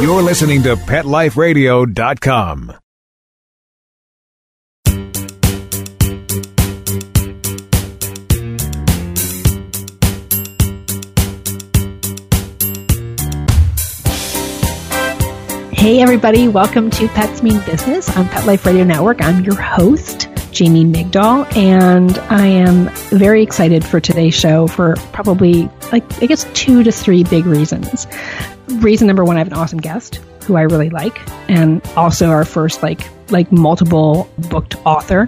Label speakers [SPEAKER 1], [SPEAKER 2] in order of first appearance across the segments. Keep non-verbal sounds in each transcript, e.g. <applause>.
[SPEAKER 1] You're listening to PetLifeRadio.com.
[SPEAKER 2] Hey, everybody, welcome to Pets Mean Business on Pet Life Radio Network. I'm your host, Jamie Migdal, and I am very excited for today's show for probably, like, I guess, two to three big reasons. Reason number one, I have an awesome guest who I really like, and also our first, like, like multiple booked author.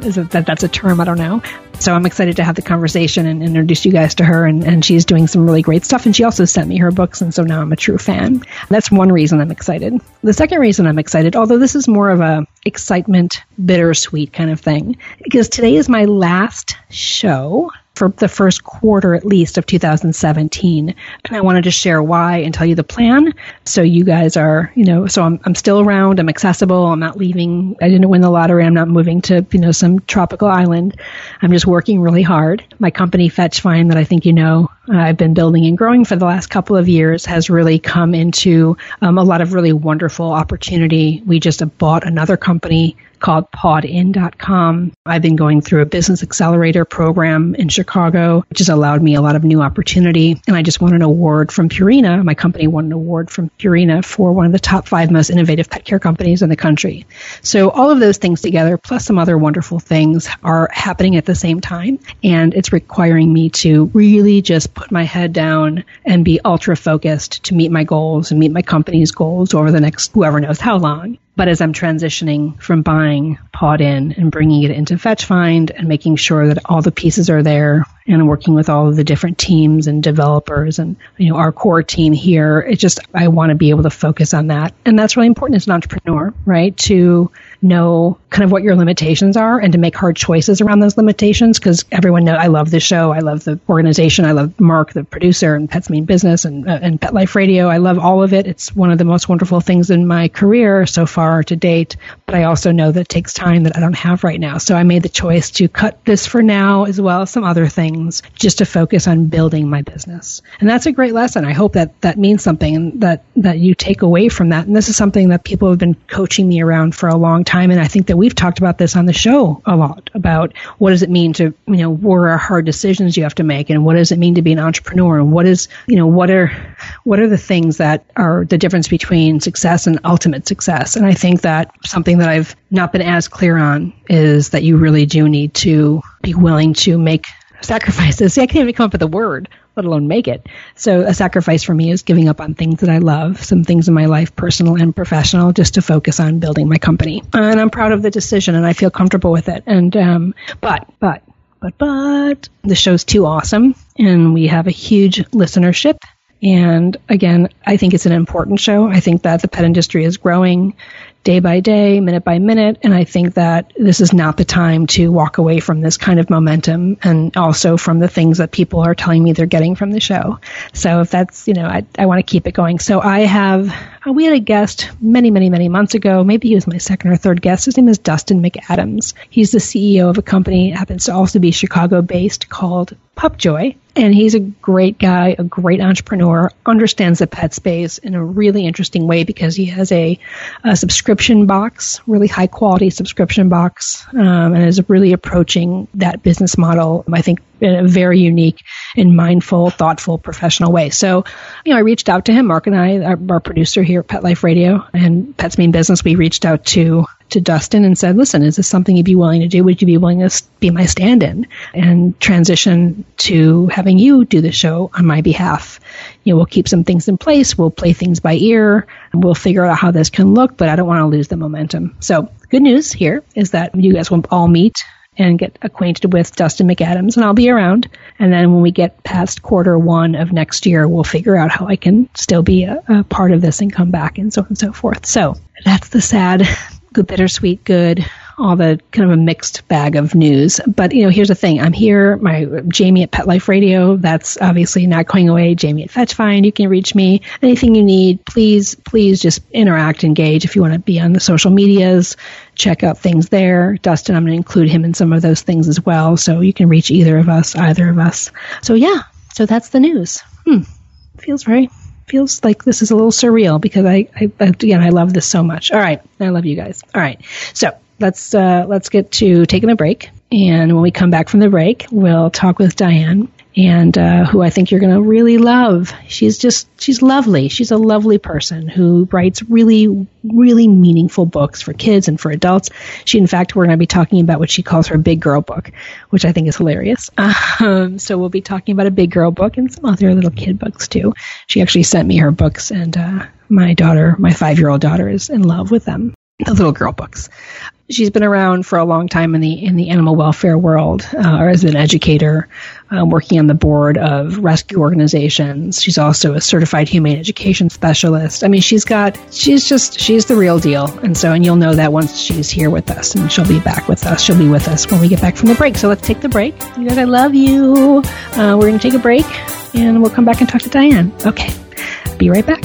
[SPEAKER 2] Is that that's a term? I don't know. So I'm excited to have the conversation and introduce you guys to her. And, and she's doing some really great stuff. And she also sent me her books. And so now I'm a true fan. That's one reason I'm excited. The second reason I'm excited, although this is more of a excitement, bittersweet kind of thing, because today is my last show for the first quarter at least of 2017. And I wanted to share why and tell you the plan. So you guys are, you know, so I'm, I'm still around. I'm accessible. I'm not leaving. I didn't win the lottery. I'm not moving to, you know, some tropical island. I'm just working really hard. My company Fetch Find that I think you know, I've been building and growing for the last couple of years has really come into um, a lot of really wonderful opportunity. We just bought another company called podin.com. I've been going through a business accelerator program in Chicago, which has allowed me a lot of new opportunity. And I just won an award from Purina. My company won an award from Purina for one of the top five most innovative pet care companies in the country. So all of those things together, plus some other wonderful things, are happening at the same time. And it's requiring me to really just put my head down and be ultra focused to meet my goals and meet my company's goals over the next whoever knows how long. But as I'm transitioning from buying Podin and bringing it into Fetch Find and making sure that all the pieces are there and working with all of the different teams and developers and you know our core team here, it just I want to be able to focus on that. And that's really important as an entrepreneur, right? To know kind of what your limitations are and to make hard choices around those limitations because everyone knows I love the show. I love the organization. I love Mark, the producer, and Pets Mean Business and, uh, and Pet Life Radio. I love all of it. It's one of the most wonderful things in my career so far to date. But I also know that it takes time that I don't have right now. So I made the choice to cut this for now as well as some other things just to focus on building my business. And that's a great lesson. I hope that that means something and that, that you take away from that. And this is something that people have been coaching me around for a long time. And I think that we've talked about this on the show a lot about what does it mean to, you know, what are hard decisions you have to make and what does it mean to be an entrepreneur and what is, you know, what are, what are the things that are the difference between success and ultimate success? And I think that something that I've not been as clear on is that you really do need to be willing to make sacrifices. <laughs> See, I can't even come up with a word, let alone make it. So a sacrifice for me is giving up on things that I love, some things in my life, personal and professional, just to focus on building my company. And I'm proud of the decision and I feel comfortable with it. And, um, but, but, but, but the show's too awesome and we have a huge listenership. And again, I think it's an important show. I think that the pet industry is growing day by day, minute by minute. And I think that this is not the time to walk away from this kind of momentum and also from the things that people are telling me they're getting from the show. So if that's, you know, I, I want to keep it going. So I have, uh, we had a guest many, many, many months ago. Maybe he was my second or third guest. His name is Dustin McAdams. He's the CEO of a company, happens to also be Chicago based called Pupjoy. And he's a great guy, a great entrepreneur, understands the pet space in a really interesting way because he has a, a subscription box, really high quality subscription box, um, and is really approaching that business model, I think, in a very unique and mindful, thoughtful, professional way. So, you know, I reached out to him, Mark and I, our, our producer here at Pet Life Radio and Pets Mean Business, we reached out to to Dustin and said, listen, is this something you'd be willing to do? Would you be willing to be my stand in and transition to having you do the show on my behalf? You know, we'll keep some things in place. We'll play things by ear. We'll figure out how this can look, but I don't want to lose the momentum. So good news here is that you guys will all meet and get acquainted with Dustin McAdams, and I'll be around. And then when we get past quarter one of next year, we'll figure out how I can still be a, a part of this and come back and so on and so forth. So that's the sad good, bittersweet, good, all the kind of a mixed bag of news. But you know, here's the thing: I'm here, my Jamie at Pet Life Radio. That's obviously not going away. Jamie at Fetch Find. You can reach me. Anything you need, please, please just interact, engage. If you want to be on the social medias, check out things there. Dustin, I'm going to include him in some of those things as well, so you can reach either of us, either of us. So yeah, so that's the news. Hmm, feels very feels like this is a little surreal because I, I again I love this so much. All right, I love you guys. All right, so let's uh, let's get to taking a break, and when we come back from the break, we'll talk with Diane and uh, who I think you're going to really love. She's just, she's lovely. She's a lovely person who writes really, really meaningful books for kids and for adults. She, in fact, we're going to be talking about what she calls her big girl book, which I think is hilarious. <laughs> Um, so we'll be talking about a big girl book and some other little kid books too. She actually sent me her books, and uh, my daughter, my five year old daughter, is in love with them the little girl books she's been around for a long time in the in the animal welfare world, uh, or as an educator, um, working on the board of rescue organizations. She's also a certified humane education specialist. I mean, she's got she's just she's the real deal, and so and you'll know that once she's here with us, and she'll be back with us. She'll be with us when we get back from the break. So let's take the break. You guys, I love you. Uh, we're to take a break, and we'll come back and talk to Diane. Okay, be right back.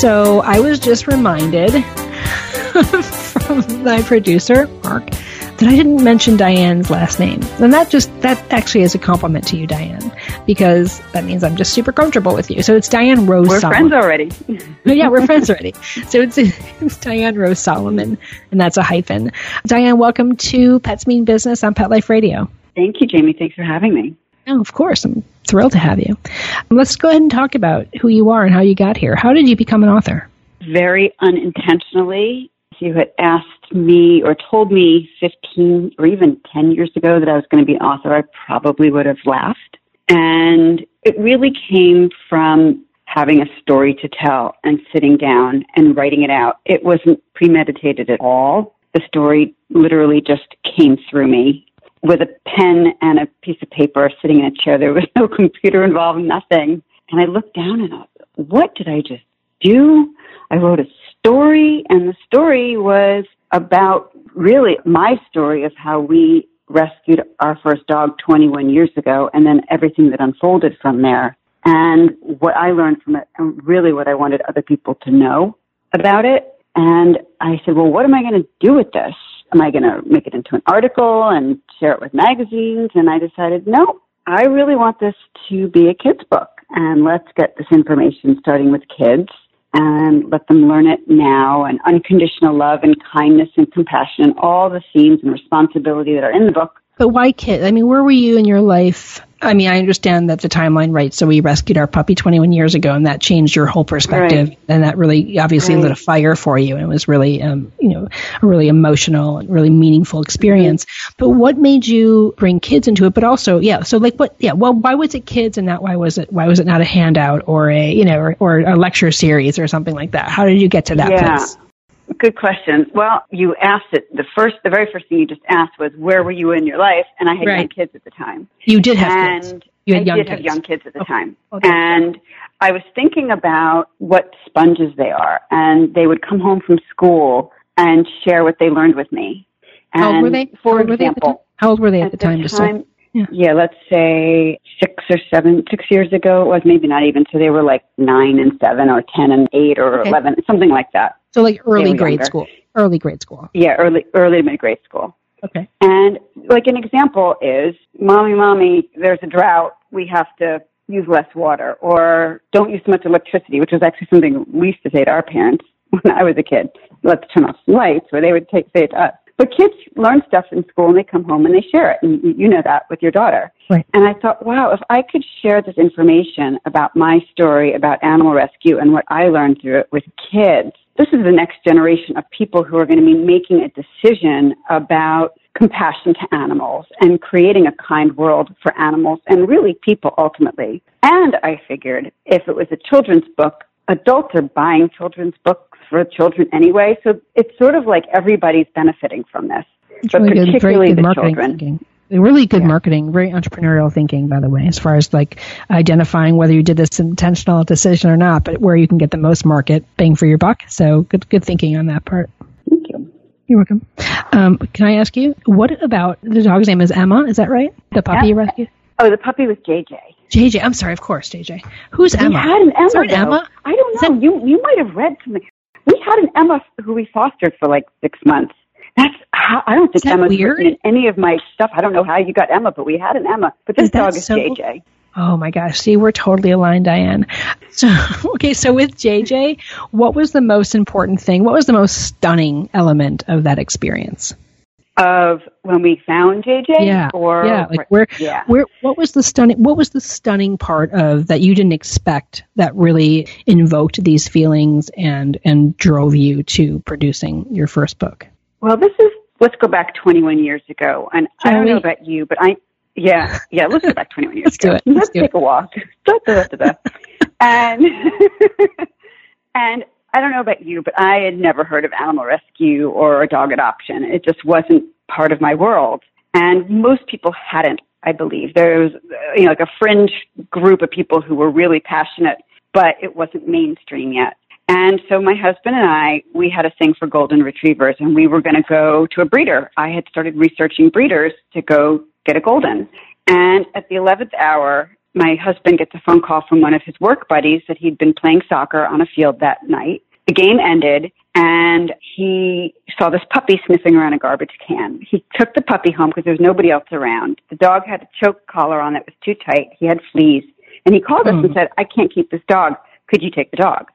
[SPEAKER 2] So I was just reminded <laughs> from my producer, Mark, that I didn't mention Diane's last name. And that just, that actually is a compliment to you, Diane, because that means I'm just super comfortable with you. So it's Diane Rose
[SPEAKER 3] We're
[SPEAKER 2] Solomon.
[SPEAKER 3] friends already. <laughs>
[SPEAKER 2] yeah, we're friends already. So it's, it's Diane Rose Solomon, and that's a hyphen. Diane, welcome to Pets Mean Business on Pet Life Radio.
[SPEAKER 3] Thank you, Jamie. Thanks for having me.
[SPEAKER 2] Oh, of course. I'm thrilled to have you. Let's go ahead and talk about who you are and how you got here. How did you become an author?
[SPEAKER 3] Very unintentionally. If you had asked me or told me 15 or even 10 years ago that I was going to be an author, I probably would have laughed. And it really came from having a story to tell and sitting down and writing it out. It wasn't premeditated at all. The story literally just came through me with a pen and a piece of paper sitting in a chair. There was <laughs> no computer involved, nothing. And I looked down and I thought, what did I just do? I wrote a story, and the story was about really my story of how we rescued our first dog 21 years ago and then everything that unfolded from there. And what I learned from it, and really what I wanted other people to know about it. And I said, well, what am I going to do with this? Am I going to make it into an article and share it with magazines? And I decided, no, I really want this to be a kid's book. And let's get this information starting with kids and let them learn it now and unconditional love and kindness and compassion and all the themes and responsibility that are in the book.
[SPEAKER 2] But why kids? I mean, where were you in your life I mean, I understand that the timeline, right? So we rescued our puppy 21 years ago, and that changed your whole perspective, right. and that really obviously right. lit a fire for you, and it was really, um, you know, a really emotional and really meaningful experience. Mm-hmm. But what made you bring kids into it? But also, yeah, so like, what? Yeah, well, why was it kids, and not why was it? Why was it not a handout or a, you know, or, or a lecture series or something like that? How did you get to that
[SPEAKER 3] yeah.
[SPEAKER 2] place?
[SPEAKER 3] Good question. Well, you asked it. The first, the very first thing you just asked was, "Where were you in your life?" And I had right. young kids at the time.
[SPEAKER 2] You did have
[SPEAKER 3] and
[SPEAKER 2] kids.
[SPEAKER 3] You
[SPEAKER 2] had
[SPEAKER 3] I
[SPEAKER 2] young
[SPEAKER 3] did
[SPEAKER 2] kids.
[SPEAKER 3] have young kids at the
[SPEAKER 2] okay.
[SPEAKER 3] time,
[SPEAKER 2] okay.
[SPEAKER 3] and I was thinking about what sponges they are, and they would come home from school and share what they learned with me. And
[SPEAKER 2] How old were they?
[SPEAKER 3] For
[SPEAKER 2] How
[SPEAKER 3] example,
[SPEAKER 2] How old were they at,
[SPEAKER 3] at
[SPEAKER 2] the time?
[SPEAKER 3] The
[SPEAKER 2] time
[SPEAKER 3] yeah. yeah, let's say six or seven, six years ago it was, maybe not even. So they were like nine and seven or 10 and eight or
[SPEAKER 2] Okay.
[SPEAKER 3] 11, something like that.
[SPEAKER 2] So like early grade
[SPEAKER 3] younger.
[SPEAKER 2] school. Early grade school.
[SPEAKER 3] Yeah, early, early to mid grade school.
[SPEAKER 2] Okay.
[SPEAKER 3] And like an example is, mommy, mommy, there's a drought. We have to use less water or don't use so much electricity, which was actually something we used to say to our parents <laughs> when I was a kid. Let's turn off some lights, or they would take, say it to us. But kids learn stuff in school and they come home and they share it. And you know that with your daughter.
[SPEAKER 2] Right.
[SPEAKER 3] And I thought, wow, if I could share this information about my story about animal rescue and what I learned through it with kids, this is the next generation of people who are going to be making a decision about compassion to animals and creating a kind world for animals and really people ultimately. And I figured if it was a children's book, adults are buying children's books for children anyway. So it's sort of like everybody's benefiting from this,
[SPEAKER 2] It's
[SPEAKER 3] but
[SPEAKER 2] really good, very
[SPEAKER 3] particularly
[SPEAKER 2] good
[SPEAKER 3] the
[SPEAKER 2] marketing
[SPEAKER 3] children.
[SPEAKER 2] thinking. Really good
[SPEAKER 3] Yeah.
[SPEAKER 2] marketing, very entrepreneurial thinking, by the way, as far as like identifying whether you did this intentional decision or not, but where you can get the most market bang for your buck. So good, good thinking on that part.
[SPEAKER 3] Thank you.
[SPEAKER 2] You're welcome. Um, can I ask you, what about the dog's name is Emma? Is that right? The puppy you rescued?
[SPEAKER 3] Oh, the puppy was JJ.
[SPEAKER 2] JJ. I'm sorry, of course, JJ. Who's Emma?
[SPEAKER 3] We had an Emma.
[SPEAKER 2] An. Emma?
[SPEAKER 3] I don't know. You you might have read something. We had an Emma who we fostered for like six months. That's how, I don't think
[SPEAKER 2] that
[SPEAKER 3] Emma's
[SPEAKER 2] weird?
[SPEAKER 3] in any of my stuff. I don't know how you got Emma, but we had an Emma. But this
[SPEAKER 2] Is
[SPEAKER 3] dog is
[SPEAKER 2] so-
[SPEAKER 3] JJ.
[SPEAKER 2] Oh my gosh. See, we're totally aligned, Diane. <laughs> So, okay, so with JJ, what was the most important thing? What was the most stunning element of that experience?
[SPEAKER 3] Of when we found JJ,
[SPEAKER 2] Yeah.
[SPEAKER 3] or
[SPEAKER 2] yeah, like where
[SPEAKER 3] yeah.
[SPEAKER 2] where what was the stunning what was the stunning part of that you didn't expect that really invoked these feelings and and drove you to producing your first book?
[SPEAKER 3] Well, this is let's go back 21 years ago, and I don't
[SPEAKER 2] we?
[SPEAKER 3] know about you, but I yeah yeah let's go back <laughs> 21 years
[SPEAKER 2] Let's do
[SPEAKER 3] ago.
[SPEAKER 2] it. Let's
[SPEAKER 3] Let's
[SPEAKER 2] do
[SPEAKER 3] take a walk. <laughs> And <laughs> and I don't know about you, but I had never heard of animal rescue or dog adoption. It just wasn't part of my world, and most people hadn't. I believe there was you know like a fringe group of people who were really passionate, but it wasn't mainstream yet. And so my husband and I, we had a thing for golden retrievers and we were going to go to a breeder. I had started researching breeders to go get a golden. And at the 11th hour, my husband gets a phone call from one of his work buddies that he'd been playing soccer on a field that night. The game ended and he saw this puppy sniffing around a garbage can. He took the puppy home because there was nobody else around. The dog had a choke collar on that was too tight. He had fleas. And he called us
[SPEAKER 2] Hmm.
[SPEAKER 3] and said, I can't keep this dog. Could you take the dog?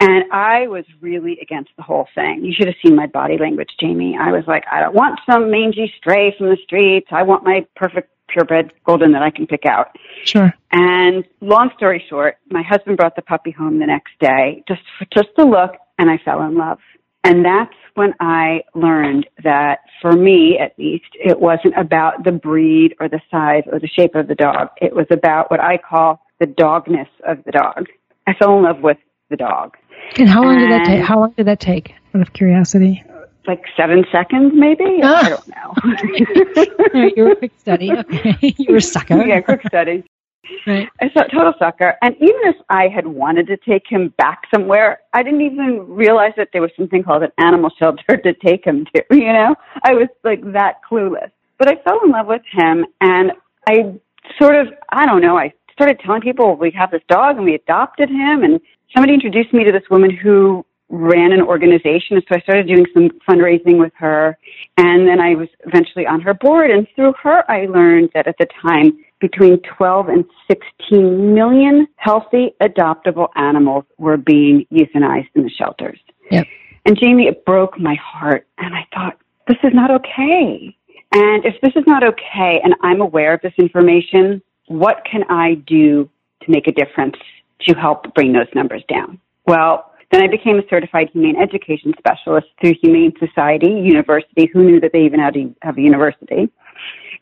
[SPEAKER 3] And I was really against the whole thing. You should have seen my body language, Jamie. I was like, I don't want some mangy stray from the streets. I want my perfect purebred golden that I can pick out.
[SPEAKER 2] Sure.
[SPEAKER 3] And long story short, my husband brought the puppy home the next day just for, just to look, and I fell in love. And that's when I learned that for me, at least, it wasn't about the breed or the size or the shape of the dog. It was about what I call the dogness of the dog. I fell in love with the dog.
[SPEAKER 2] And how long did that take?
[SPEAKER 3] And-
[SPEAKER 2] How long did that take? Out of curiosity.
[SPEAKER 3] Like seven seconds, maybe?
[SPEAKER 2] Ah.
[SPEAKER 3] I don't know. <laughs>
[SPEAKER 2] Right, you were a quick study. <laughs> Okay, you were a sucker.
[SPEAKER 3] yeah, quick study.
[SPEAKER 2] Right.
[SPEAKER 3] I thought total sucker. And even if I had wanted to take him back somewhere, I didn't even realize that there was something called an animal <laughs> shelter to take him to. You know, I was like that clueless. But I fell in love with him, and I sort of, I don't know, I started telling people we have this dog and we adopted him, and somebody introduced me to this woman who ran an organization. So I started doing some fundraising with her. And then I was eventually on her board. And through her, I learned that at the time, between 12 and 16 million healthy adoptable animals were being euthanized in the shelters.
[SPEAKER 2] Yep.
[SPEAKER 3] And Jamie, it broke my heart. And I thought, this is not okay. And if this is not okay and I'm aware of this information, what can I do to make a difference to help bring those numbers down? Well, then I became a certified humane education specialist through Humane Society University. Who knew that they even had to have a university?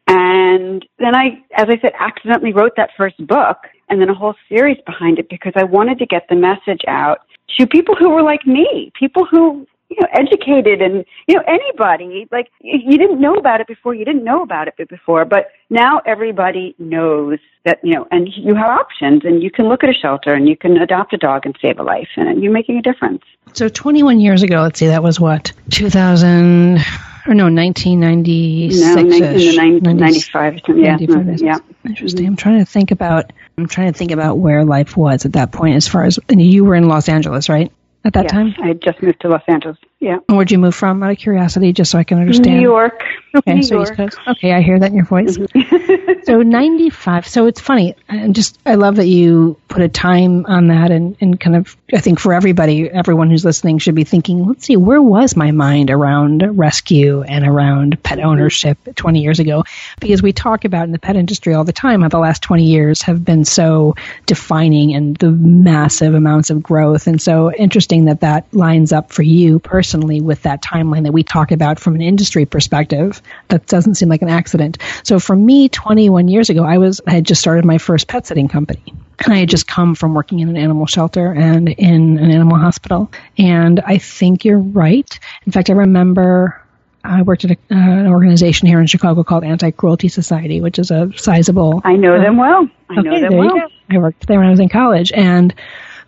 [SPEAKER 3] And then I, as I said, accidentally wrote that first book and then a whole series behind it because I wanted to get the message out to people who were like me, people who, you know, educated and, you know, anybody. Like, you didn't know about it before, you didn't know about it before, but now everybody knows that, you know, and you have options and you can look at a shelter and you can adopt a dog and save a life and you're making a difference.
[SPEAKER 2] So 21 years ago, let's see, that was what 2000 or no, 1996.
[SPEAKER 3] No, in the 90, 95 or. Yeah,
[SPEAKER 2] 95,
[SPEAKER 3] yeah.
[SPEAKER 2] Mm-hmm, interesting. I'm mm-hmm. trying to think about. I'm trying to think about where life was at that point. As far as and you were in Los Angeles, right? At that
[SPEAKER 3] Yes,
[SPEAKER 2] time,
[SPEAKER 3] I had just moved to Los Angeles. Yeah.
[SPEAKER 2] And where'd you move from? Out of curiosity, just so I can understand.
[SPEAKER 3] New York. <laughs>
[SPEAKER 2] Okay,
[SPEAKER 3] New
[SPEAKER 2] so
[SPEAKER 3] York. Mm-hmm.
[SPEAKER 2] East Coast. Okay, I hear that in your voice. <laughs> <laughs> so 95. So it's funny. And just I love that you put put a time on that and, and kind of, I think for everybody, everyone who's listening should be thinking, let's see, where was my mind around rescue and around pet ownership 20 years ago? Because we talk about in the pet industry all the time how the last 20 years have been so defining and the massive amounts of growth. And so interesting that that lines up for you personally with that timeline that we talk about from an industry perspective. That doesn't seem like an accident. So for me, 21 years ago, I was, I had just started my first pet sitting company. And I had just come from working in an animal shelter and in an animal hospital. And I think you're right. In fact, I remember I worked at a, uh, an organization here in Chicago called Anti Cruelty Society, which is a sizable.
[SPEAKER 3] I know them well. I
[SPEAKER 2] okay,
[SPEAKER 3] know them
[SPEAKER 2] well. I worked there when I was in college. And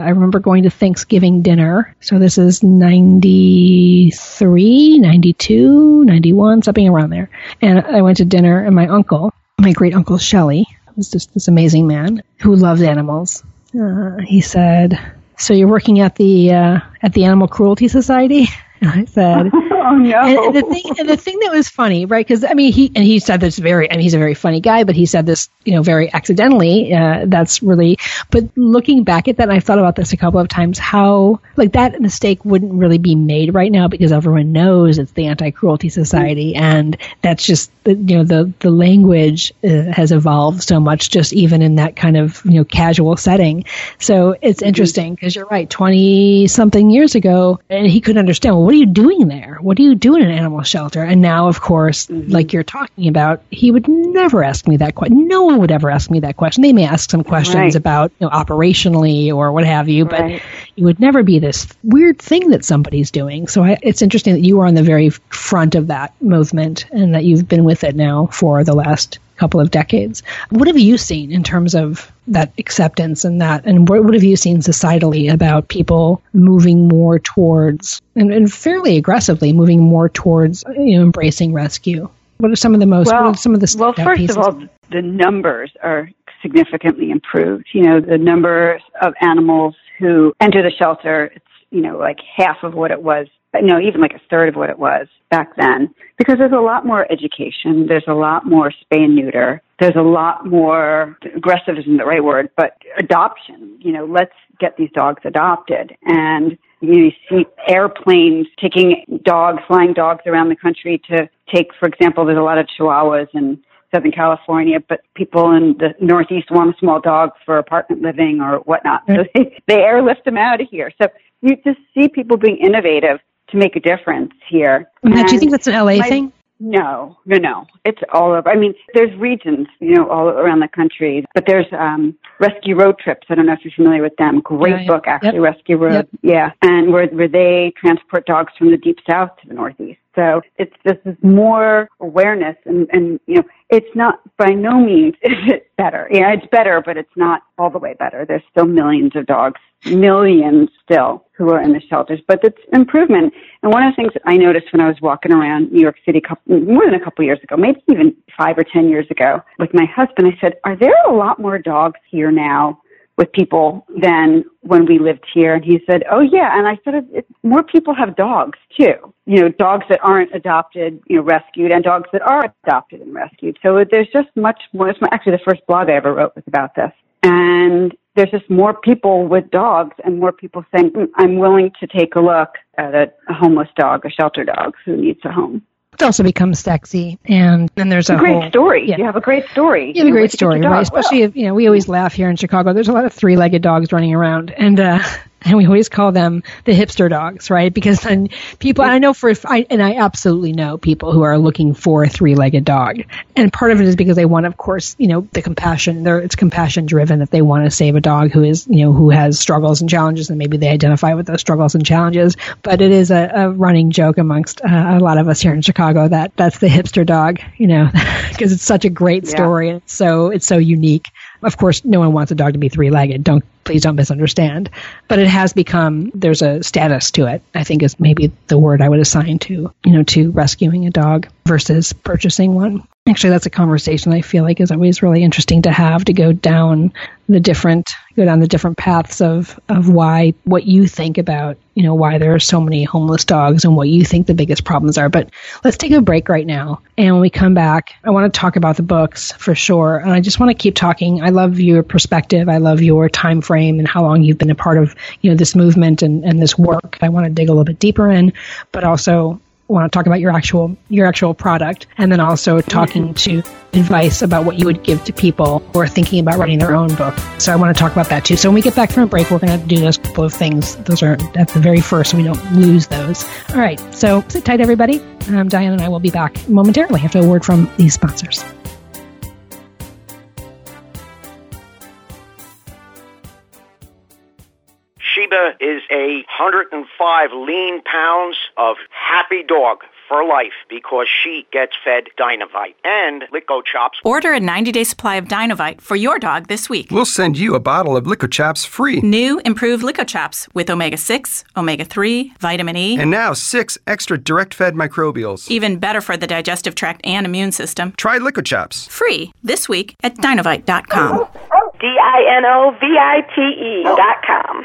[SPEAKER 2] I remember going to Thanksgiving dinner. So this is 93, 92, 91, something around there. And I went to dinner, and my uncle, my great uncle Shelley, was just this amazing man who loved animals. Uh, he said, "So you're working at the uh, at the Animal Cruelty Society?" <laughs> <laughs> I said, <laughs>
[SPEAKER 3] "Oh no!"
[SPEAKER 2] And, the thing, and the thing that was funny, right? Because I mean, he and he said this very. I mean, he's a very funny guy, but he said this, you know, very accidentally. Uh, that's really. But looking back at that, and I've thought about this a couple of times. How like that mistake wouldn't really be made right now because everyone knows it's the Anti Cruelty Society, and that's just you know the the language uh, has evolved so much, just even in that kind of you know casual setting. So it's mm-hmm. interesting because you're right. Twenty something years ago, and he couldn't understand. Well, what are you doing there? What do you do in an animal shelter? And now, of course, mm-hmm. like you're talking about, he would never ask me that question. No one would ever ask me that question. They may ask some questions right. about you know, operationally or what have you, right. but it would never be this weird thing that somebody's doing. So I, it's interesting that you are on the very front of that movement and that you've been with it now for the last couple of decades. What have you seen in terms of that acceptance and that, and what, what have you seen societally about people moving more towards, and, and fairly aggressively moving more towards, you know, embracing rescue? What are some of the most?
[SPEAKER 3] Well,
[SPEAKER 2] some of the
[SPEAKER 3] well, first
[SPEAKER 2] pieces?
[SPEAKER 3] of all, the numbers are significantly improved. You know, the number of animals who enter the shelter, it's you know like half of what it was no, even like a third of what it was back then. Because there's a lot more education, there's a lot more spay and neuter, there's a lot more aggressive isn't the right word, but adoption. You know, let's get these dogs adopted. And you see airplanes taking dogs, flying dogs around the country to take, for example, there's a lot of chihuahuas in Southern California, but people in the Northeast want a small dog for apartment living or whatnot. So they, they airlift them out of here. So you just see people being innovative to make a difference here.
[SPEAKER 2] Now, do you think that's an LA
[SPEAKER 3] my,
[SPEAKER 2] thing?
[SPEAKER 3] No, no, no. It's all over. I mean, there's regions, you know, all around the country, but there's um, Rescue Road Trips. I don't know if you're familiar with them. Great yeah, book, actually, yep. Rescue Road. Yep. Yeah. And where, where they transport dogs from the deep south to the northeast. So it's just more awareness and, and, you know, it's not by no means <laughs> is it better. Yeah, it's better, but it's not all the way better. There's still millions of dogs, millions still who are in the shelters, but it's improvement. And one of the things that I noticed when I was walking around New York City couple, more than a couple years ago, maybe even five or ten years ago with my husband, I said, are there a lot more dogs here now with people than when we lived here. And he said, Oh, yeah. And I said, it, More people have dogs too. You know, dogs that aren't adopted, you know, rescued, and dogs that are adopted and rescued. So there's just much more. It's actually the first blog I ever wrote was about this. And there's just more people with dogs and more people saying, mm, I'm willing to take a look at a homeless dog, a shelter dog who needs a home.
[SPEAKER 2] It also becomes sexy, and then there's a,
[SPEAKER 3] a great
[SPEAKER 2] whole,
[SPEAKER 3] story. Yeah. You have a great story.
[SPEAKER 2] You have a great story, right? Especially if you know we always laugh here in Chicago. There's a lot of three-legged dogs running around, and uh, <laughs> and we always call them the hipster dogs, right? Because then people, and I know for, I, and I absolutely know people who are looking for a three-legged dog, and part of it is because they want, of course, you know, the compassion. They're, it's compassion driven that they want to save a dog who is, you know, who has struggles and challenges, and maybe they identify with those struggles and challenges. But it is a, a running joke amongst uh, a lot of us here in Chicago that that's the hipster dog, you know, <laughs> because it's such a great story yeah. and it's so it's so unique. Of course, no one wants a dog to be three-legged. Don't please don't misunderstand. But it has become there's a status to it. I think is maybe the word I would assign to you know to rescuing a dog. Versus purchasing one. Actually, that's a conversation I feel like is always really interesting to have to go down the different go down the different paths of of why what you think about you know why there are so many homeless dogs and what you think the biggest problems are. But let's take a break right now, and when we come back, I want to talk about the books for sure. And I just want to keep talking. I love your perspective. I love your time frame and how long you've been a part of you know this movement and and this work. I want to dig a little bit deeper in, but also want to talk about your actual your actual product and then also talking to advice about what you would give to people who are thinking about writing their own book. So I want to talk about that too. So when we get back from a break, we're going to do those couple of things. Those are at the very first, so we don't lose those. All right. So sit tight, everybody. Um, Diane and I will be back momentarily after a word from these sponsors.
[SPEAKER 4] Sheba is a 105 lean pounds of happy dog for life because she gets fed Dinovite and LickOChops.
[SPEAKER 5] Order a 90-day supply of Dinovite for your dog this week.
[SPEAKER 6] We'll send you a bottle of LickOChops free.
[SPEAKER 5] New improved LickOChops with omega-6, omega-3, vitamin E,
[SPEAKER 6] and now six extra direct-fed microbials.
[SPEAKER 5] Even better for the digestive tract and immune system.
[SPEAKER 6] Try LickOChops.
[SPEAKER 5] Free this week at Dinovite.com.
[SPEAKER 7] D-I-N-O-V-I-T-E dot com.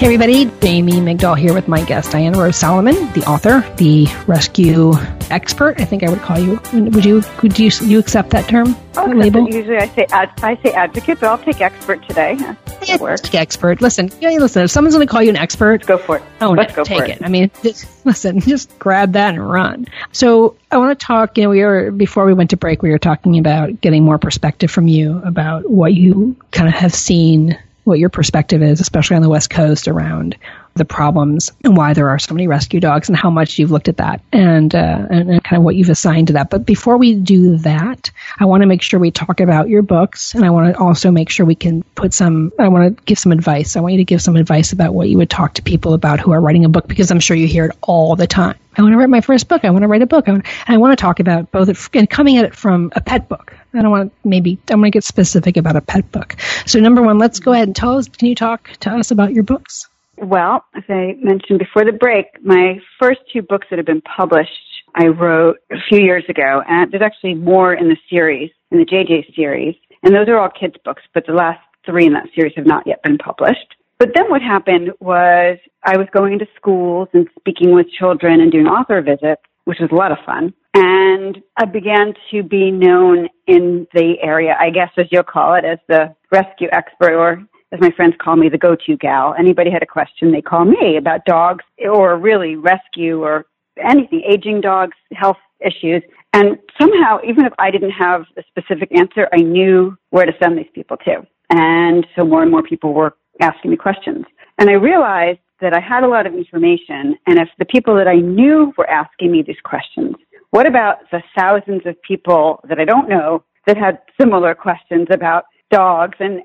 [SPEAKER 2] Hey everybody, Jamie Migdal here with my guest Diana Rose Solomon, the author, the rescue expert. I think I would call you. Would you? Would you? You accept that term?
[SPEAKER 3] Oh,
[SPEAKER 2] that label?
[SPEAKER 3] Usually I say ad- I say advocate, but I'll take expert today.
[SPEAKER 2] Yeah,
[SPEAKER 3] That works.
[SPEAKER 2] just expert. Listen, yeah, listen. If someone's going to call you an expert,
[SPEAKER 3] Go for it.
[SPEAKER 2] own
[SPEAKER 3] Let's
[SPEAKER 2] it.
[SPEAKER 3] go
[SPEAKER 2] Take
[SPEAKER 3] for
[SPEAKER 2] it.
[SPEAKER 3] it.
[SPEAKER 2] I mean, <laughs> just listen. Just grab that and run. So I want to talk. You know, we were before we went to break. We were talking about getting more perspective from you about what you kind of have seen, what your perspective is, especially on the West Coast around the problems and why there are so many rescue dogs and how much you've looked at that and, uh, and, and kind of what you've assigned to that. But before we do that, I want to make sure we talk about your books and I want to also make sure we can put some, I want to give some advice. I want you to give some advice about what you would talk to people about who are writing a book because I'm sure you hear it all the time. I want to write my first book. I want to write a book. I want, I want to talk about both and coming at it from a pet book. I don't want to maybe I want to get specific about a pet book. So number one, let's go ahead and tell us. Can you talk to us about your books?
[SPEAKER 3] Well, as I mentioned before the break, my first two books that have been published, I wrote a few years ago, and there's actually more in the series, in the JJ series, and those are all kids' books, but the last three in that series have not yet been published. But then what happened was I was going into schools and speaking with children and doing author visits, which was a lot of fun. And I began to be known in the area, I guess as you'll call it, as the rescue expert or as my friends call me, the go-to gal. Anybody had a question, they call me about dogs or really rescue or anything, aging dogs, health issues. And somehow, even if I didn't have a specific answer, I knew where to send these people to. And so more and more people were asking me questions. And I realized that I had a lot of information. And if the people that I knew were asking me these questions, what about the thousands of people that I don't know that had similar questions about dogs and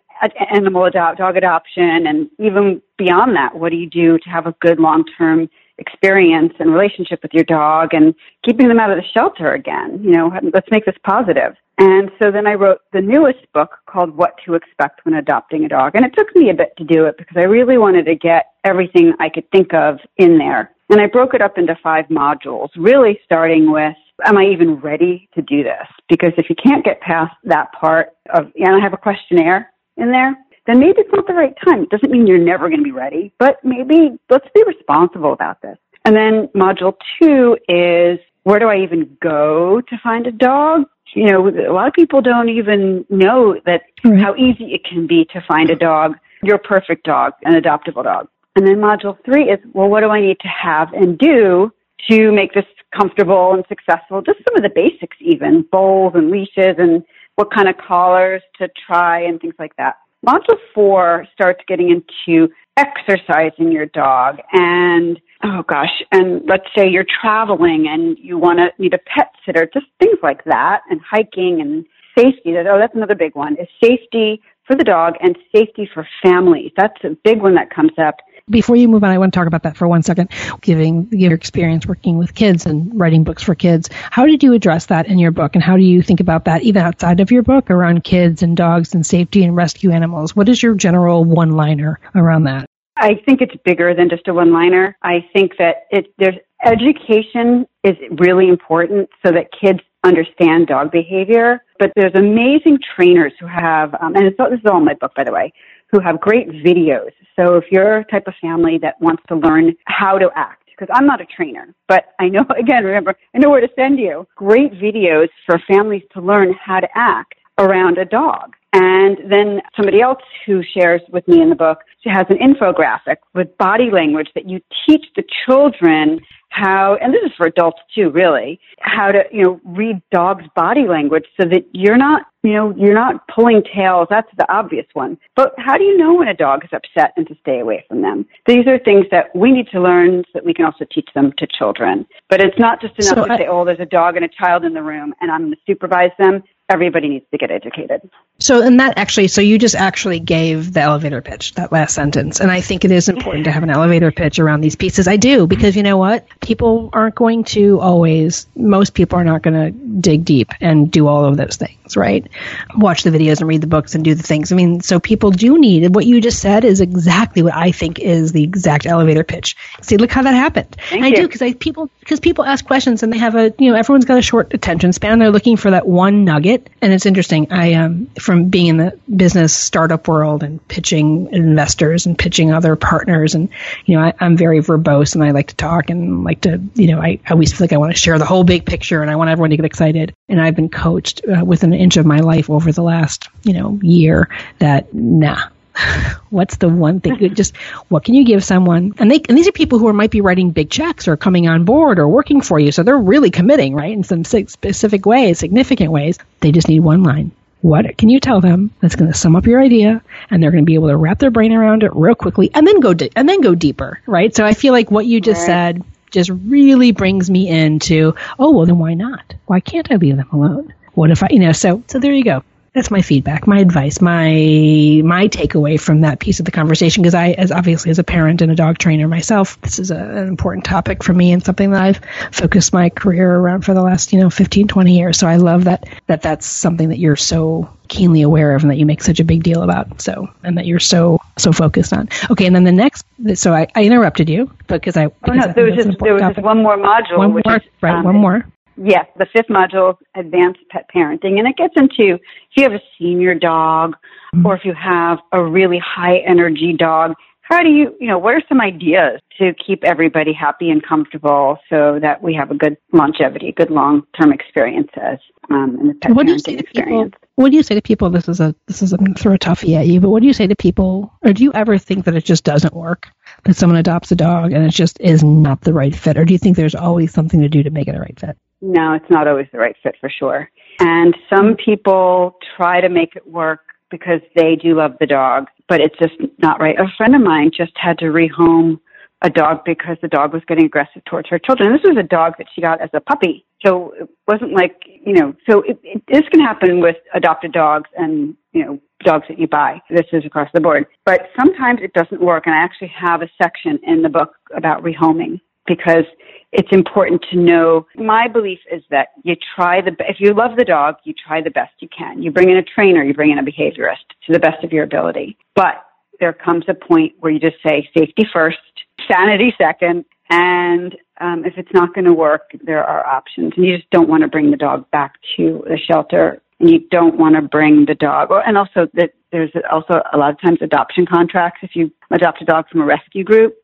[SPEAKER 3] animal adopt, dog adoption, and even beyond that, what do you do to have a good long-term experience and relationship with your dog and keeping them out of the shelter again? You know, let's make this positive. And so then I wrote the newest book called What to Expect When Adopting a Dog. And it took me a bit to do it because I really wanted to get everything I could think of in there. And I broke it up into five modules, really starting with Am I even ready to do this? Because if you can't get past that part of, and I have a questionnaire in there, then maybe it's not the right time. It doesn't mean you're never going to be ready, but maybe let's be responsible about this. And then module two is where do I even go to find a dog? You know, a lot of people don't even know that
[SPEAKER 2] Right.
[SPEAKER 3] how easy it can be to find a dog, your perfect dog, an adoptable dog. And then module three is, well, what do I need to have and do to make this comfortable and successful? Just some of the basics, even bowls and leashes and what kind of collars to try and things like that. Module four starts getting into exercising your dog and oh gosh and let's say you're traveling and you want to need a pet sitter just things like that and hiking and safety oh that's another big one is safety for the dog and safety for families that's a big one that comes up
[SPEAKER 2] before you move on, I want to talk about that for one second. Giving your experience working with kids and writing books for kids, how did you address that in your book, and how do you think about that even outside of your book around kids and dogs and safety and rescue animals? What is your general one-liner around that?
[SPEAKER 3] I think it's bigger than just a one-liner. I think that it there's education is really important so that kids understand dog behavior. But there's amazing trainers who have, um, and this is all in my book, by the way, who have great videos. So if you're a type of family that wants to learn how to act, because I'm not a trainer, but I know, <laughs> again, remember, I know where to send you. Great videos for families to learn how to act around a dog. And then somebody else who shares with me in the book, she has an infographic with body language that you teach the children how, and this is for adults too, really, how to, you know, read dogs' body language so that you're not, you know, you're not pulling tails. That's the obvious one. But how do you know when a dog is upset and to stay away from them? These are things that we need to learn so that we can also teach them to children. But it's not just enough
[SPEAKER 2] So
[SPEAKER 3] to
[SPEAKER 2] I-
[SPEAKER 3] say, oh, there's a dog and a child in the room and I'm going to supervise them. Everybody needs to get educated.
[SPEAKER 2] So, and that actually, so you just actually gave the elevator pitch, that last sentence. And I think it is important to have an elevator pitch around these pieces. I do, because you know what? People aren't going to always, most people are not going to dig deep and do all of those things, right? Watch the videos and read the books and do the things. I mean, so people do need, what you just said is exactly what I think is the exact elevator pitch. See, look how that happened. I do, because I, people, because people ask questions and they have a, you know, everyone's got a short attention span. They're looking for that one nugget. And it's interesting. I, um, from being in the business startup world and pitching investors and pitching other partners, and, you know, I, I'm very verbose and I like to talk and like to, you know, I, I always feel like I want to share the whole big picture and I want everyone to get excited. And I've been coached uh, within an inch of my life over the last, you know, year that, nah, <laughs> what's the one thing just what can you give someone? And they and these are people who are, might be writing big checks or coming on board or working for you. So they're really committing right in some specific ways significant ways. They just need one line. What can you tell them that's going to sum up your idea and they're going to be able to wrap their brain around it real quickly and then go di- and then go deeper right? So i feel like what you just
[SPEAKER 3] Right.
[SPEAKER 2] said just really brings me into oh well then why not? Why can't i leave them alone? What if i you know so so there you go that's my feedback, my advice, my my takeaway from that piece of the conversation. Because I, as obviously as a parent and a dog trainer myself, this is a, an important topic for me and something that I've focused my career around for the last you know 15, 20 years. So I love that that that's something that you're so keenly aware of and that you make such a big deal about. So and that you're so so focused on. Okay, and then the next. So I, I interrupted you because I.
[SPEAKER 3] Oh,
[SPEAKER 2] because
[SPEAKER 3] no,
[SPEAKER 2] I
[SPEAKER 3] there was just there was
[SPEAKER 2] important
[SPEAKER 3] just one more module.
[SPEAKER 2] One more,
[SPEAKER 3] is,
[SPEAKER 2] right?
[SPEAKER 3] um,
[SPEAKER 2] one more.
[SPEAKER 3] Yes, the fifth module, is advanced pet parenting, and it gets into if you have a senior dog
[SPEAKER 2] Mm-hmm.
[SPEAKER 3] or if you have a really high energy dog. How do you, you know, what are some ideas to keep everybody happy and comfortable so that we have a good longevity, good long term experiences um, in the pet
[SPEAKER 2] what do you say
[SPEAKER 3] parenting
[SPEAKER 2] to people? What do you say to people? This is a this is I'm going to throw a toughie at you, but what do you say to people? Or do you ever think that it just doesn't work? That someone adopts a dog and it just is not the right fit, or do you think there's always something to do to make it a right fit?
[SPEAKER 3] No, it's not always the right fit for sure. And some people try to make it work because they do love the dog, but it's just not right. A friend of mine just had to rehome a dog because the dog was getting aggressive towards her children. This was a dog that she got as a puppy. So it wasn't like, you know, so it, it, this can happen with adopted dogs and, you know, dogs that you buy. This is across the board. But sometimes it doesn't work. And I actually have a section in the book about rehoming because it's important to know. My belief is that you try the, if you love the dog, you try the best you can. You bring in a trainer, you bring in a behaviorist to the best of your ability. But there comes a point where you just say safety first, sanity second, and um, if it's not going to work, there are options. And you just don't want to bring the dog back to the shelter, and you don't want to bring the dog. And also that there's also a lot of times adoption contracts. If you adopt a dog from a rescue group,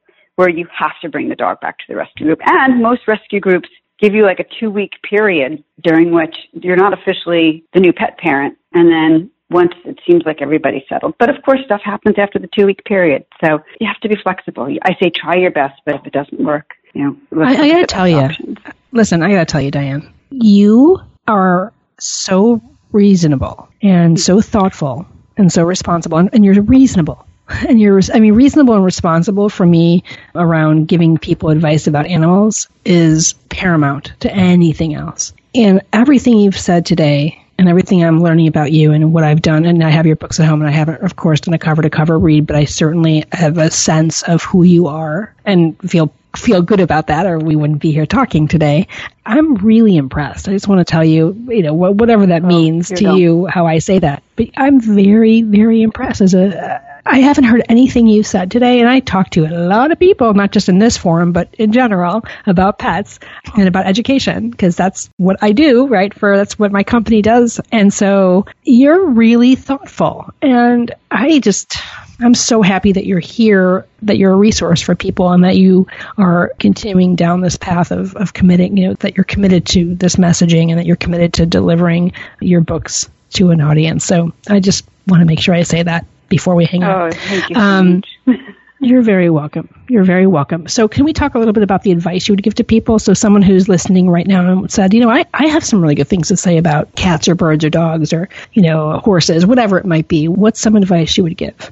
[SPEAKER 3] where you have to bring the dog back to the rescue group, and most rescue groups give you like a two week period during which you're not officially the new pet parent, and then once it seems like everybody's settled. But of course, stuff happens after the two week period. So you have to be flexible. I say try your best, but if it doesn't work, you know,
[SPEAKER 2] I, I gotta tell you,
[SPEAKER 3] options.
[SPEAKER 2] listen, I gotta tell you, Diane, you are so reasonable and so thoughtful and so responsible, and, and you're reasonable. And you're, I mean, reasonable and responsible for me around giving people advice about animals is paramount to anything else. And everything you've said today and everything I'm learning about you and what I've done, and I have your books at home, and I haven't, of course, done a cover to cover read, but I certainly have a sense of who you are and feel feel good about that, or we wouldn't be here talking today. I'm really impressed. I just want to tell you, you know, wh- whatever that means
[SPEAKER 3] you're
[SPEAKER 2] to
[SPEAKER 3] welcome.
[SPEAKER 2] you, how I say that, but I'm very, very impressed. As a, I haven't heard anything you said today, and I talk to a lot of people, not just in this forum, but in general, about pets and about education, because that's what I do, right? For that's what my company does, and so you're really thoughtful, and I just. I'm so happy that you're here, that you're a resource for people, and that you are continuing down this path of, of committing, you know, that you're committed to this messaging and that you're committed to delivering your books to an audience. So I just want to make sure I say that before we hang
[SPEAKER 3] Oh,
[SPEAKER 2] up.
[SPEAKER 3] thank you so
[SPEAKER 2] Um,
[SPEAKER 3] much. <laughs>
[SPEAKER 2] You're very welcome. You're very welcome. So, can we talk a little bit about the advice you would give to people? So, someone who's listening right now and said, you know, I, I have some really good things to say about cats or birds or dogs or, you know, horses, whatever it might be. What's some advice you would give?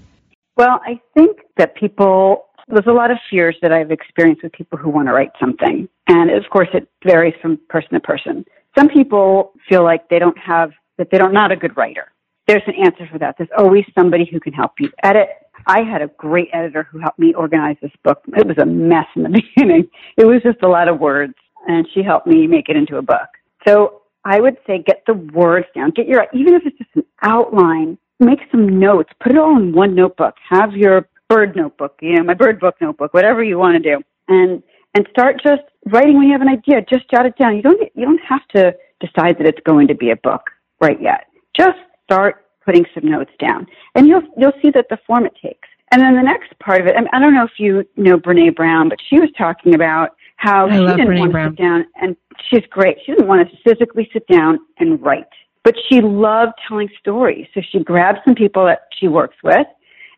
[SPEAKER 3] Well, I think that people, there's a lot of fears that I've experienced with people who want to write something. And of course, it varies from person to person. Some people feel like they don't have, that they don't, not a good writer. There's an answer for that. There's always somebody who can help you edit. I had a great editor who helped me organize this book. It was a mess in the <laughs> beginning. It was just a lot of words, and she helped me make it into a book. So I would say get the words down. Get your, even if it's just an outline, make some notes. Put it all in one notebook. Have your bird notebook, you know, my bird book notebook, whatever you want to do. And, and start just writing when you have an idea. Just jot it down. You don't, you don't have to decide that it's going to be a book right yet. Just start putting some notes down and you'll, you'll see that the form it takes. And then the next part of it, I, don't know if you know Brene Brown, but she was talking about how
[SPEAKER 2] I
[SPEAKER 3] she didn't
[SPEAKER 2] Brene
[SPEAKER 3] want
[SPEAKER 2] Brown.
[SPEAKER 3] to sit down and she's great. She didn't want to physically sit down and write, but she loved telling stories. So she grabbed some people that she works with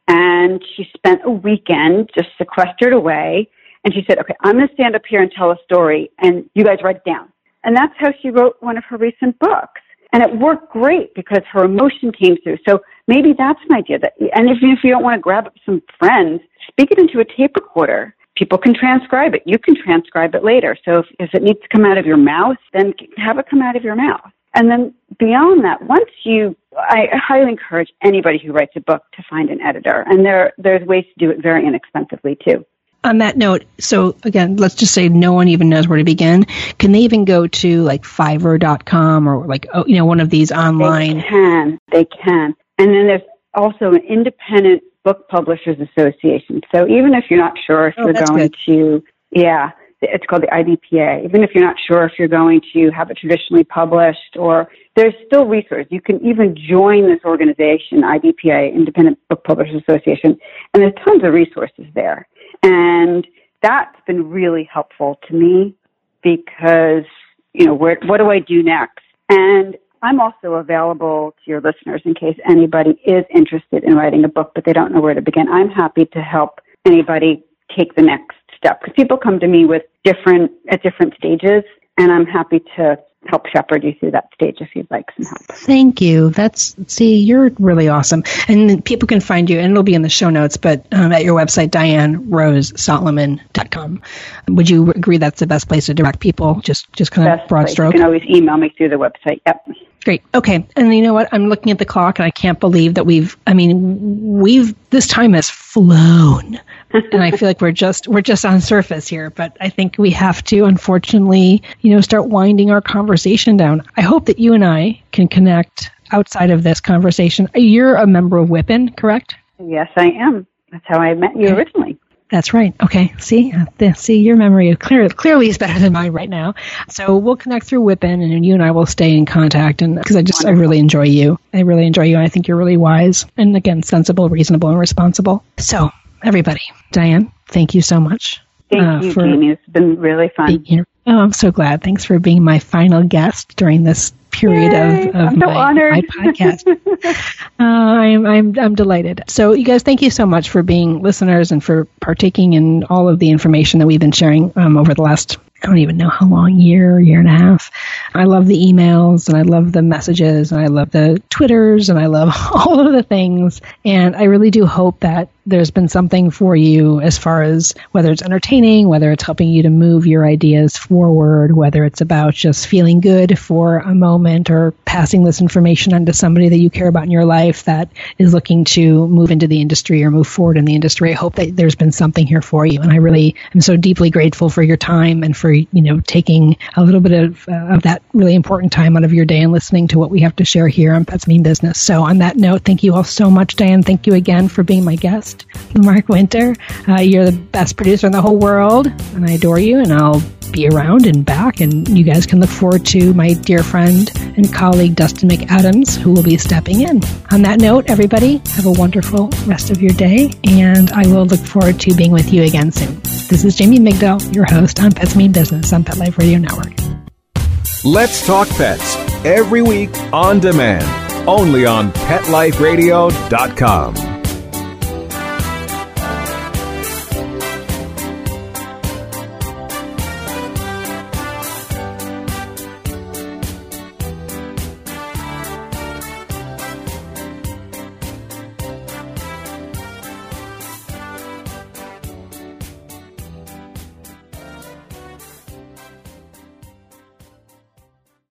[SPEAKER 3] and she spent a weekend just sequestered away. And she said, okay, I'm going to stand up here and tell a story and you guys write it down. And that's how she wrote one of her recent books. And it worked great because her emotion came through. So maybe that's an idea that, and if, if you don't want to grab some friends, speak it into a tape recorder. People can transcribe it. You can transcribe it later. So if, if it needs to come out of your mouth, then have it come out of your mouth. And then beyond that, once you, I highly encourage anybody who writes a book to find an editor. And there, there's ways to do it very inexpensively too.
[SPEAKER 2] On that note, so again, let's just say no one even knows where to begin. Can they even go to like Fiverr.com or like, oh, you know, one of these online?
[SPEAKER 3] They can. They can. And then there's also an independent book publishers association. So even if you're not sure if
[SPEAKER 2] Oh,
[SPEAKER 3] you're going
[SPEAKER 2] good.
[SPEAKER 3] to, yeah, it's called the IBPA. Even if you're not sure if you're going to have it traditionally published or there's still resources. You can even join this organization, IBPA, Independent Book Publishers Association, and there's tons of resources there. And that's been really helpful to me because, you know, where, what do I do next? And I'm also available to your listeners in case anybody is interested in writing a book, but they don't know where to begin. I'm happy to help anybody take the next step because people come to me with different, at different stages, and I'm happy to help shepherd you through that stage if you'd like some help.
[SPEAKER 2] Thank you. That's see, you're really awesome, and people can find you, and it'll be in the show notes, but um, at your website, DianeRoseSolomon.com. Would you agree that's the best place to direct people? Just, just kind of
[SPEAKER 3] Best
[SPEAKER 2] broad
[SPEAKER 3] place.
[SPEAKER 2] stroke.
[SPEAKER 3] You can always email me through the website. Yep.
[SPEAKER 2] Great. Okay. And you know what? I'm looking at the clock and I can't believe that we've, I mean, we've, this time has flown. <laughs> and I feel like we're just, we're just on surface here, but I think we have to, unfortunately, you know, start winding our conversation down. I hope that you and I can connect outside of this conversation. You're a member of WIPIN, correct?
[SPEAKER 3] Yes, I am. That's how I met you
[SPEAKER 2] Okay.
[SPEAKER 3] originally.
[SPEAKER 2] That's right. Okay. See, Uh, see, your memory clear, clearly is better than mine right now. So we'll connect through WIPIN, and you and I will stay in contact. And because I just, I really enjoy you. I really enjoy you, and I think you're really wise, and again, sensible, reasonable, and responsible. So, everybody, Diane, thank you so much
[SPEAKER 3] Thank
[SPEAKER 2] uh,
[SPEAKER 3] you,
[SPEAKER 2] for
[SPEAKER 3] Jamie. It's been really fun.
[SPEAKER 2] being here. Oh, I'm so glad. Thanks for being my final guest during this period
[SPEAKER 3] Yay,
[SPEAKER 2] of, of
[SPEAKER 3] so
[SPEAKER 2] my, my podcast. <laughs> uh, I'm, I'm, I'm delighted. So, you guys, thank you so much for being listeners and for partaking in all of the information that we've been sharing um, over the last I don't even know how long, year, year and a half. I love the emails and I love the messages and I love the Twitters and I love <laughs> all of the things. And I really do hope that there's been something for you as far as whether it's entertaining, whether it's helping you to move your ideas forward, whether it's about just feeling good for a moment or passing this information on to somebody that you care about in your life that is looking to move into the industry or move forward in the industry. I hope that there's been something here for you. And I really am so deeply grateful for your time and for, you know, taking a little bit of, uh, of that really important time out of your day and listening to what we have to share here on Pets Mean Business. So on that note, thank you all so much, Diane. Thank you again for being my guest. Mark Winter. Uh, you're the best producer in the whole world, and I adore you, and I'll be around and back, and you guys can look forward to my dear friend and colleague Dustin McAdams, who will be stepping in. On that note, everybody, have a wonderful rest of your day, and I will look forward to being with you again soon. This is Jamie Migdal, your host on Pets Mean Business on Pet Life Radio Network.
[SPEAKER 8] Let's Talk Pets every week on demand, only on PetLifeRadio.com.